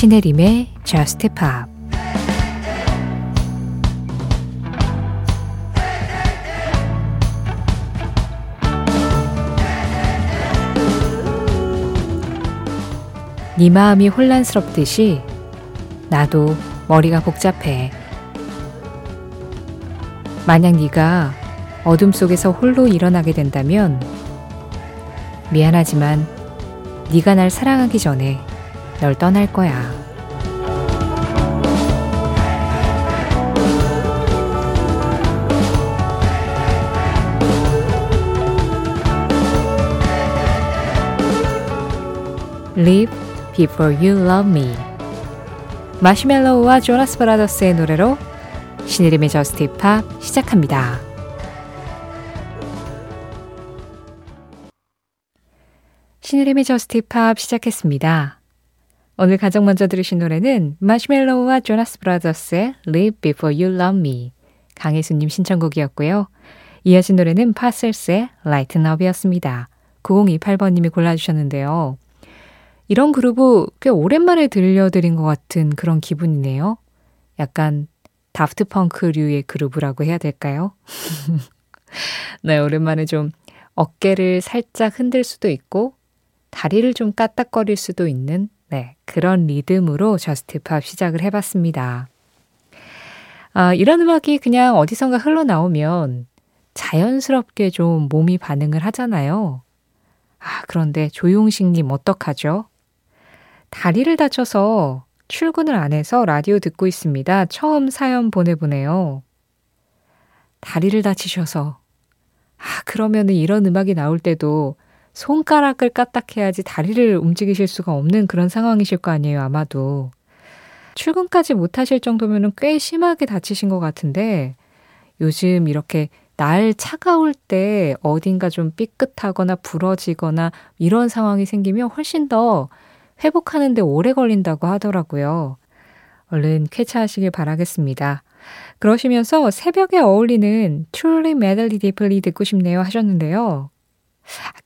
신혜림의 Just Pop 네 마음이 혼란스럽듯이 나도 머리가 복잡해. 만약 네가 어둠 속에서 홀로 일어나게 된다면 미안하지만 네가 날 사랑하기 전에 널 떠날 거야. Leave before you love me. Marshmello와 Jonas Brothers의 노래로 신혜림의 JUST POP 시작합니다. 신혜림의 JUST POP 시작했습니다. 오늘 가장 먼저 들으신 노래는 마시멜로우와 조나스 브라더스의 Live Before You Love Me 강혜수님 신청곡이었고요. 이어진 노래는 Parcels의 Lighten Up이었습니다. 9028번님이 골라주셨는데요. 이런 그룹을 꽤 오랜만에 들려드린 것 같은 그런 기분이네요. 약간 Daft Punk류의 그룹이라고 해야 될까요? 네, 오랜만에 좀 어깨를 살짝 흔들 수도 있고 다리를 좀 까딱거릴 수도 있는 네, 그런 리듬으로 JUST POP 시작을 해봤습니다. 아, 이런 음악이 그냥 어디선가 흘러나오면 자연스럽게 좀 몸이 반응을 하잖아요. 아, 그런데 조용식님 어떡하죠? 다리를 다쳐서 출근을 안 해서 라디오 듣고 있습니다. 처음 사연 보내보네요. 다리를 다치셔서. 아, 그러면은 이런 음악이 나올 때도 손가락을 까딱해야지 다리를 움직이실 수가 없는 그런 상황이실 거 아니에요, 아마도. 출근까지 못 하실 정도면은 꽤 심하게 다치신 것 같은데 요즘 이렇게 날 차가울 때 어딘가 좀 삐끗하거나 부러지거나 이런 상황이 생기면 훨씬 더 회복하는데 오래 걸린다고 하더라고요. 얼른 쾌차하시길 바라겠습니다. 그러시면서 새벽에 어울리는 Truly Madly Deeply 듣고 싶네요 하셨는데요.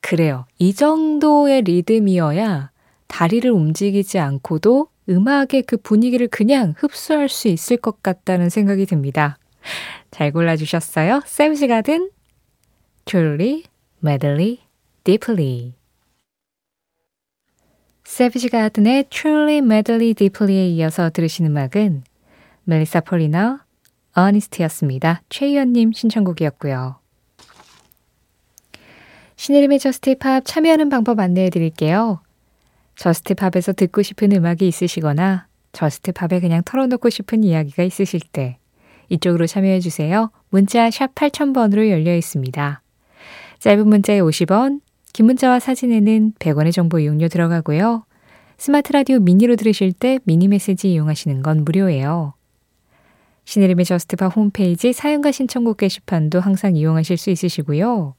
그래요. 이 정도의 리듬이어야 다리를 움직이지 않고도 음악의 그 분위기를 그냥 흡수할 수 있을 것 같다는 생각이 듭니다. 잘 골라주셨어요. 샘시 가든 Truly Madly Deeply Savage Garden의 Truly Madly Deeply에 이어서 들으신 음악은 Melissa Polinar Honest였습니다. 최희연님 신청곡이었고요. 신혜림의 JUST POP 참여하는 방법 안내해 드릴게요. JUST POP에서 듣고 싶은 음악이 있으시거나 JUST POP에 그냥 털어놓고 싶은 이야기가 있으실 때 이쪽으로 참여해 주세요. 문자 샵 8000번으로 열려 있습니다. 짧은 문자에 50원, 긴 문자와 사진에는 100원의 정보 이용료 들어가고요. 스마트 라디오 미니로 들으실 때 미니 메시지 이용하시는 건 무료예요. 신혜림의 JUST POP 홈페이지 사연과 신청곡 게시판도 항상 이용하실 수 있으시고요.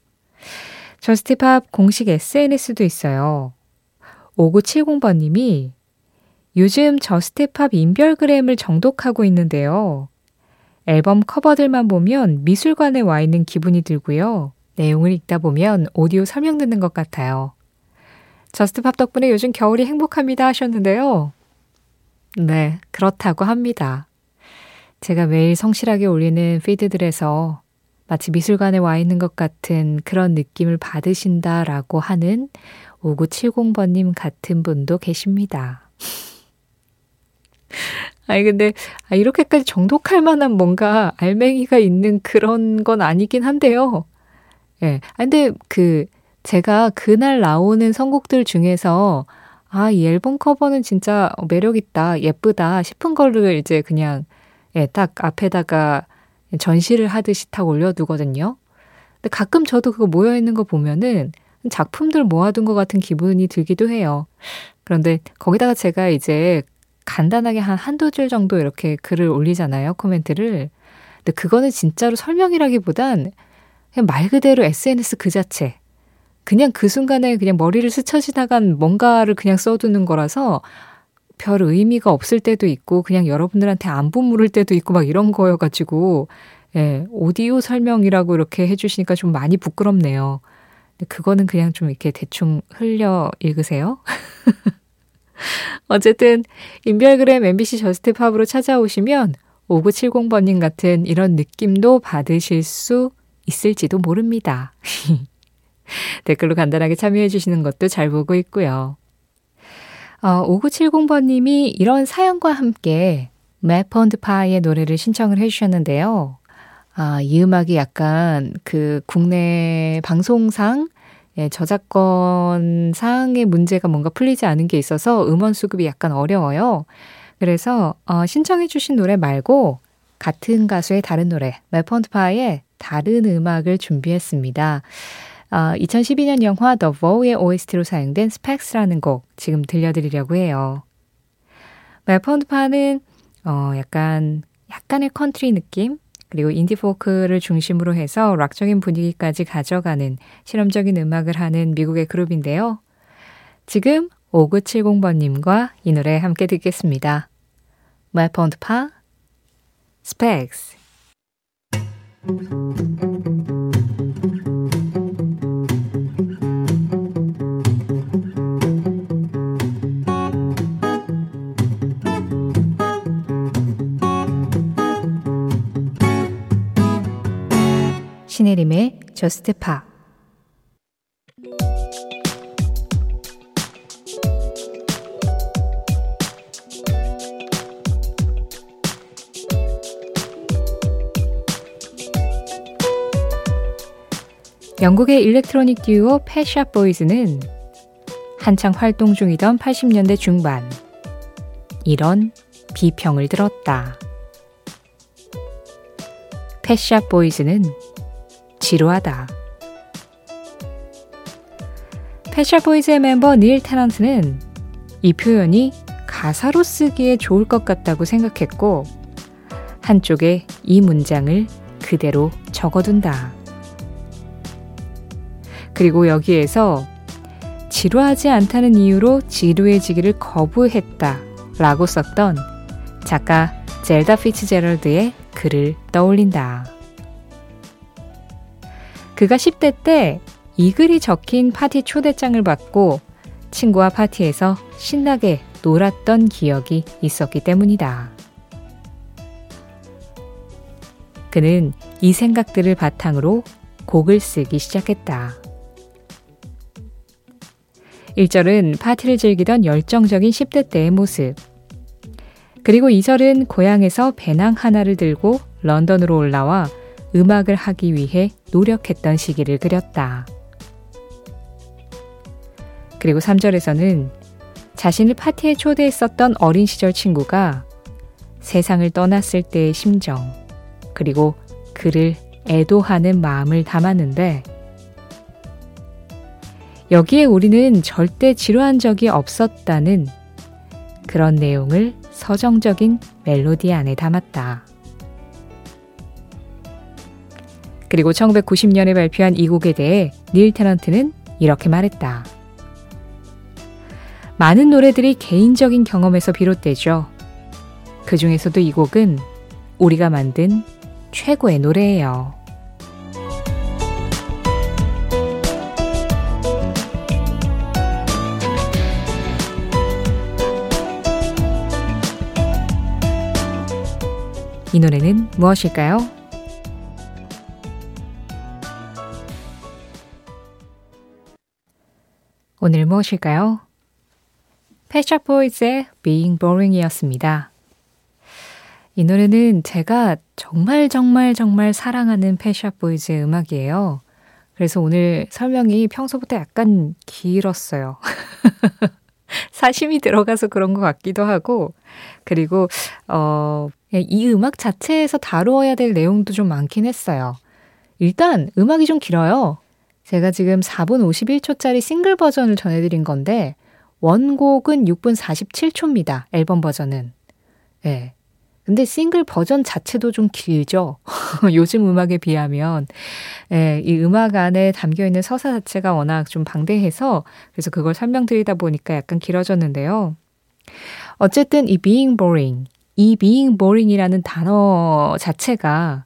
JUST POP 공식 SNS도 있어요. 5970번님이 요즘 JUST POP 인별그램을 정독하고 있는데요. 앨범 커버들만 보면 미술관에 와 있는 기분이 들고요. 내용을 읽다 보면 오디오 설명 듣는 것 같아요. JUST POP 덕분에 요즘 겨울이 행복합니다 하셨는데요. 네, 그렇다고 합니다. 제가 매일 성실하게 올리는 피드들에서 마치 미술관에 와 있는 것 같은 그런 느낌을 받으신다라고 하는 5970번님 같은 분도 계십니다. 아니, 근데, 아, 이렇게까지 정독할 만한 뭔가 알맹이가 있는 그런 건 아니긴 한데요. 예. 아, 근데 그 제가 그날 나오는 선곡들 중에서 아, 이 앨범 커버는 진짜 매력있다, 예쁘다 싶은 거를 이제 그냥 예, 딱 앞에다가 전시를 하듯이 딱 올려두거든요. 근데 가끔 저도 그거 모여있는 거 보면은 작품들 모아둔 것 같은 기분이 들기도 해요. 그런데 거기다가 제가 이제 간단하게 한 한두 줄 정도 이렇게 글을 올리잖아요, 코멘트를. 근데 그거는 진짜로 설명이라기보단 그냥 말 그대로 SNS 그 자체. 그냥 그 순간에 그냥 머리를 스쳐 지나간 뭔가를 그냥 써두는 거라서 별 의미가 없을 때도 있고 그냥 여러분들한테 안부 물을 때도 있고 막 이런 거여가지고 예, 오디오 설명이라고 이렇게 해주시니까 좀 많이 부끄럽네요. 그거는 그냥 좀 이렇게 대충 흘려 읽으세요. 어쨌든 인별그램 MBC JUST POP으로 찾아오시면 5970번님 같은 이런 느낌도 받으실 수 있을지도 모릅니다. 댓글로 간단하게 참여해 주시는 것도 잘 보고 있고요. 어, 5970번님이 이런 사연과 함께 Matt Pond PA의 노래를 신청을 해 주셨는데요. 아, 이 음악이 약간 그 국내 방송상 예, 저작권상의 문제가 뭔가 풀리지 않은 게 있어서 음원 수급이 약간 어려워요. 그래서 어, 신청해 주신 노래 말고 같은 가수의 다른 노래, 매펀드 파이의 다른 음악을 준비했습니다. 어, 2012년 영화 The Vow의 OST로 사용된 스펙스라는 곡 지금 들려드리려고 해요. Matt Pond PA는 어, 약간 약간의 컨트리 느낌 그리고 인디 포크를 중심으로 해서 락적인 분위기까지 가져가는 실험적인 음악을 하는 미국의 그룹인데요. 지금 5970번님과 이 노래 함께 듣겠습니다. Matt Pond PA, Specks. 신혜림의 JUST POP 영국의 일렉트로닉 듀오 Pet Shop Boys는 한창 활동 중이던 80년대 중반 이런 비평을 들었다. 패샵 보이즈는 지루하다. 패샤보이즈의 멤버 닐 테넌트는 이 표현이 가사로 쓰기에 좋을 것 같다고 생각했고 한쪽에 이 문장을 그대로 적어둔다. 그리고 여기에서 지루하지 않다는 이유로 지루해지기를 거부했다 라고 썼던 작가 젤다 피츠제럴드의 글을 떠올린다. 그가 10대 때 이 글이 적힌 파티 초대장을 받고 친구와 파티에서 신나게 놀았던 기억이 있었기 때문이다. 그는 이 생각들을 바탕으로 곡을 쓰기 시작했다. 1절은 파티를 즐기던 열정적인 10대 때의 모습. 그리고 2절은 고향에서 배낭 하나를 들고 런던으로 올라와 음악을 하기 위해 노력했던 시기를 그렸다. 그리고 3절에서는 자신을 파티에 초대했었던 어린 시절 친구가 세상을 떠났을 때의 심정, 그리고 그를 애도하는 마음을 담았는데, 여기에 우리는 절대 지루한 적이 없었다는 그런 내용을 서정적인 멜로디 안에 담았다. 그리고 1990년에 발표한 이 곡에 대해 닐 테넌트는 이렇게 말했다. 많은 노래들이 개인적인 경험에서 비롯되죠. 그 중에서도 이 곡은 우리가 만든 최고의 노래예요. 이 노래는 무엇일까요? 오늘 무엇일까요? 패샤 보이즈의 Being Boring이었습니다. 이 노래는 제가 정말 정말 정말 사랑하는 패샤 보이즈의 음악이에요. 그래서 오늘 설명이 평소보다 약간 길었어요. 사심이 들어가서 그런 것 같기도 하고, 그리고, 어, 이 음악 자체에서 다루어야 될 내용도 좀 많긴 했어요. 일단, 음악이 좀 길어요. 제가 지금 4분 51초짜리 싱글 버전을 전해드린 건데, 원곡은 6분 47초입니다. 앨범 버전은. 예. 네. 근데 싱글 버전 자체도 좀 길죠. 요즘 음악에 비하면. 예, 이 음악 안에 담겨 있는 서사 자체가 워낙 좀 방대해서 그래서 그걸 설명드리다 보니까 약간 길어졌는데요. 어쨌든 이 being boring, 이 being boring이라는 단어 자체가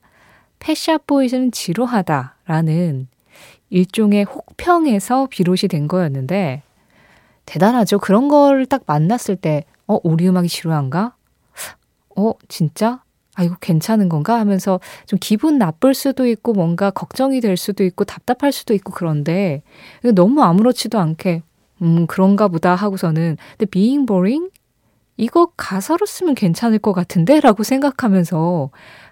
패샤 보이즈는 지루하다라는 일종의 혹평에서 비롯이 된 거였는데 대단하죠. 그런 걸 딱 만났을 때, 어, 우리 음악이 지루한가? 어, 진짜? 아, 이거 괜찮은 건가? 하면서 좀 기분 나쁠 수도 있고 뭔가 걱정이 될 수도 있고 답답할 수도 있고 그런데 너무 아무렇지도 않게 음, 그런가 보다 하고서는 근데 being boring? 이거 가사로 쓰면 괜찮을 것 같은데? 라고 생각하면서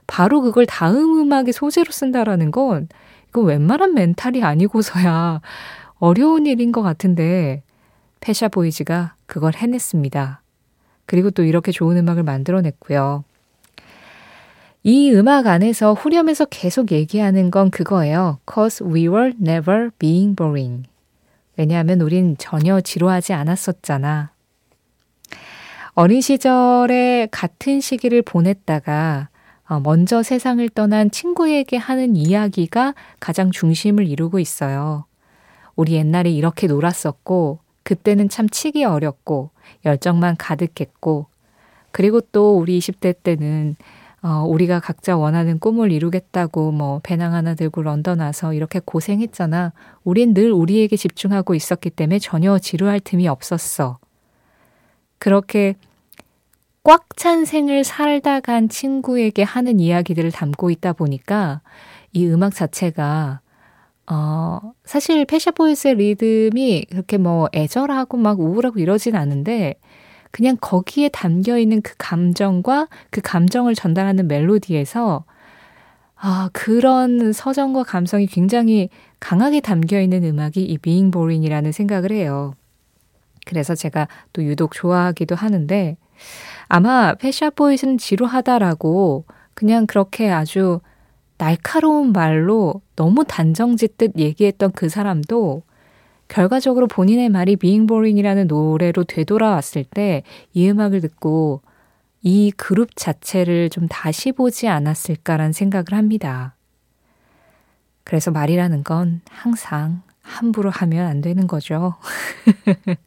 바로 그걸 다음 음악의 소재로 쓴다라는 건 이거 웬만한 멘탈이 아니고서야 어려운 일인 것 같은데 패샤 보이즈가 그걸 해냈습니다. 그리고 또 이렇게 좋은 음악을 만들어냈고요. 이 음악 안에서 후렴에서 계속 얘기하는 건 그거예요. Cause we were never being boring. 왜냐하면 우린 전혀 지루하지 않았었잖아. 어린 시절에 같은 시기를 보냈다가 어, 먼저 세상을 떠난 친구에게 하는 이야기가 가장 중심을 이루고 있어요. 우리 옛날에 이렇게 놀았었고, 그때는 참 치기 어렵고, 열정만 가득했고, 그리고 또 우리 20대 때는 어, 우리가 각자 원하는 꿈을 이루겠다고 뭐 배낭 하나 들고 런던 와서 이렇게 고생했잖아. 우린 늘 우리에게 집중하고 있었기 때문에 전혀 지루할 틈이 없었어. 그렇게 꽉 찬 생을 살다 간 친구에게 하는 이야기들을 담고 있다 보니까 이 음악 자체가 어, 사실 패샤보이스의 리듬이 그렇게 뭐 애절하고 막 우울하고 이러진 않은데 그냥 거기에 담겨 있는 그 감정과 그 감정을 전달하는 멜로디에서 아, 그런 서정과 감성이 굉장히 강하게 담겨 있는 음악이 이 Being Boring이라는 생각을 해요. 그래서 제가 또 유독 좋아하기도 하는데 아마 패샤보이스는 지루하다라고 그냥 그렇게 아주 날카로운 말로 너무 단정 짓듯 얘기했던 그 사람도 결과적으로 본인의 말이 Being Boring이라는 노래로 되돌아왔을 때 이 음악을 듣고 이 그룹 자체를 좀 다시 보지 않았을까란 생각을 합니다. 그래서 말이라는 건 항상 함부로 하면 안 되는 거죠.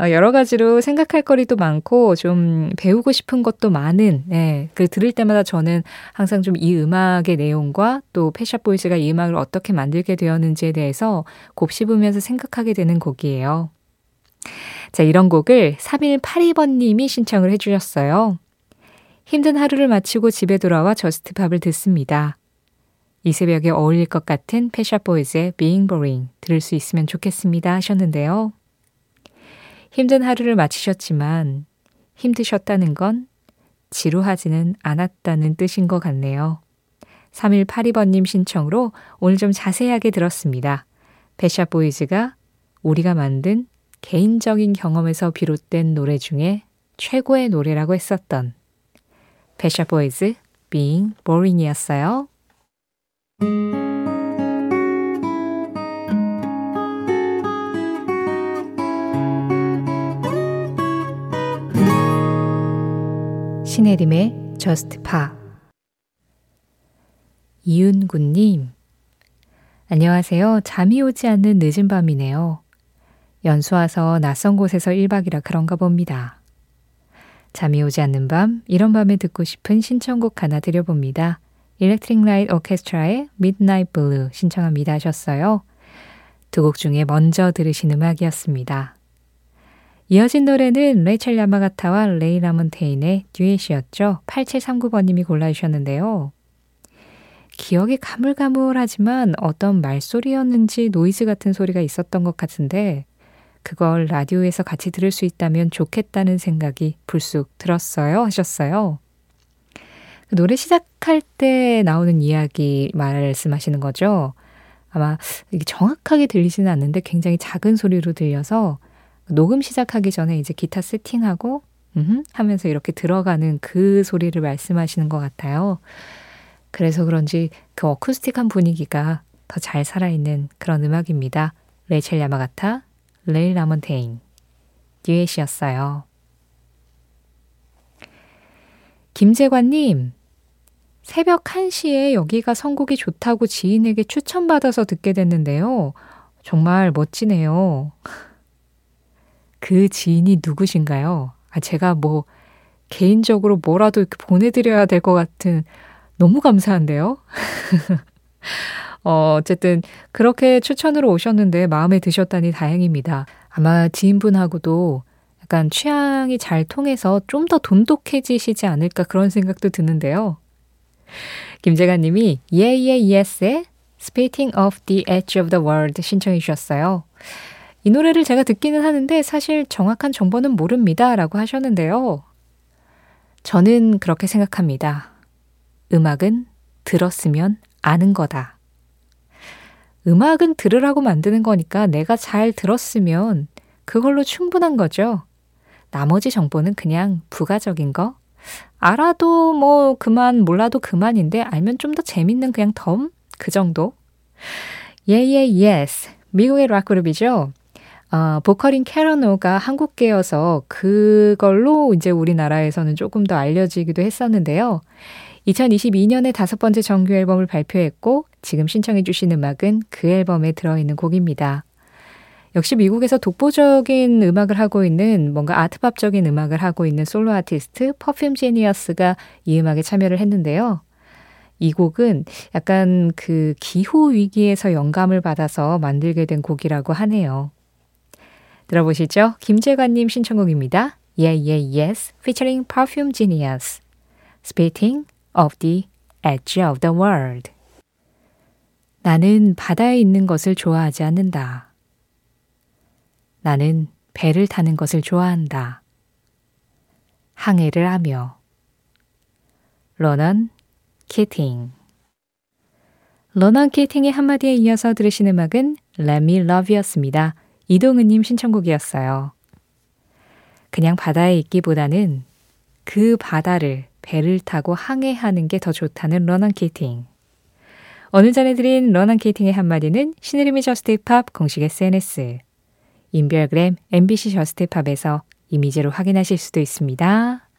어, 여러 가지로 생각할 거리도 많고 좀 배우고 싶은 것도 많은 네, 그 들을 때마다 저는 항상 좀 이 음악의 내용과 또 패샤보이즈가 이 음악을 어떻게 만들게 되었는지에 대해서 곱씹으면서 생각하게 되는 곡이에요. 자, 이런 곡을 3182번 님이 신청을 해 주셨어요. 힘든 하루를 마치고 집에 돌아와 Just Pop을 듣습니다. 이 새벽에 어울릴 것 같은 Pet Shop Boys의 Being Boring 들을 수 있으면 좋겠습니다 하셨는데요. 힘든 하루를 마치셨지만 힘드셨다는 건 지루하지는 않았다는 뜻인 것 같네요. 3182번님 신청으로 오늘 좀 자세하게 들었습니다. 배샤 보이즈가 우리가 만든 개인적인 경험에서 비롯된 노래 중에 최고의 노래라고 했었던 배샤 보이즈 Being Boring이었어요. 신혜림의 Just Pa 이윤구님 안녕하세요. 잠이 오지 않는 늦은 밤이네요. 연수 와서 낯선 곳에서 1박이라 그런가 봅니다. 잠이 오지 않는 밤, 이런 밤에 듣고 싶은 신청곡 하나 드려봅니다. Electric Light Orchestra의 Midnight Blue 신청합니다 하셨어요. 두 곡 중에 먼저 들으신 음악이었습니다. 이어진 노래는 레이첼 야마가타와 레이 라몬테인의 듀엣이었죠. 8739번님이 골라주셨는데요. 기억이 가물가물하지만 어떤 말소리였는지 노이즈 같은 소리가 있었던 것 같은데 그걸 라디오에서 같이 들을 수 있다면 좋겠다는 생각이 불쑥 들었어요 하셨어요. 그 노래 시작할 때 나오는 이야기 말씀하시는 거죠. 아마 정확하게 들리지는 않는데 굉장히 작은 소리로 들려서 녹음 시작하기 전에 이제 기타 세팅하고 음 하면서 이렇게 들어가는 그 소리를 말씀하시는 것 같아요. 그래서 그런지 그 어쿠스틱한 분위기가 더 잘 살아있는 그런 음악입니다. 레이첼 야마가타, 레일 라몬테인, 듀엣이었어요. 김재관님, 새벽 1시에 여기가 선곡이 좋다고 지인에게 추천받아서 듣게 됐는데요. 정말 멋지네요. 그 지인이 누구신가요? 아, 제가 뭐 개인적으로 뭐라도 이렇게 보내드려야 될 것 같은 너무 감사한데요? 어, 어쨌든 그렇게 추천으로 오셨는데 마음에 드셨다니 다행입니다. 아마 지인분하고도 약간 취향이 잘 통해서 좀 더 돈독해지시지 않을까 그런 생각도 드는데요. 김재관 님이 Yeah Yeah Yes의 Spitting off the Edge of the World 신청해 주셨어요. 이 노래를 제가 듣기는 하는데 사실 정확한 정보는 모릅니다. 라고 하셨는데요. 저는 그렇게 생각합니다. 음악은 들었으면 아는 거다. 음악은 들으라고 만드는 거니까 내가 잘 들었으면 그걸로 충분한 거죠. 나머지 정보는 그냥 부가적인 거? 알아도 뭐 그만, 몰라도 그만인데 알면 좀 더 재밌는 그냥 덤? 그 정도? Yeah Yeah Yeahs. 미국의 락그룹이죠. 어, 보컬인 Karen O가 한국계여서 그걸로 이제 우리나라에서는 조금 더 알려지기도 했었는데요. 2022년에 다섯 번째 정규 앨범을 발표했고 지금 신청해 주신 음악은 그 앨범에 들어있는 곡입니다. 역시 미국에서 독보적인 음악을 하고 있는 뭔가 아트팝적인 음악을 하고 있는 솔로 아티스트 퍼퓸 제니어스가 이 음악에 참여를 했는데요. 이 곡은 약간 그 기후 위기에서 영감을 받아서 만들게 된 곡이라고 하네요. 들어보시죠. 김재관님 신청곡입니다. Yeah, yeah, yes, featuring Perfume Genius. Spitting of the edge of the world. 나는 바다에 있는 것을 좋아하지 않는다. 나는 배를 타는 것을 좋아한다. 항해를 하며. 로넌 키팅. 로넌 키팅의 한마디에 이어서 들으신 음악은 Let Me Love였습니다. 이동은님 신청곡이었어요. 그냥 바다에 있기보다는 그 바다를 배를 타고 항해하는 게 더 좋다는 키팅. 오늘 전해드린 로넌 키팅의 한마디는 신혜림의 Just Pop 공식 SNS, 인별그램 MBC Just Pop에서 이미지로 확인하실 수도 있습니다.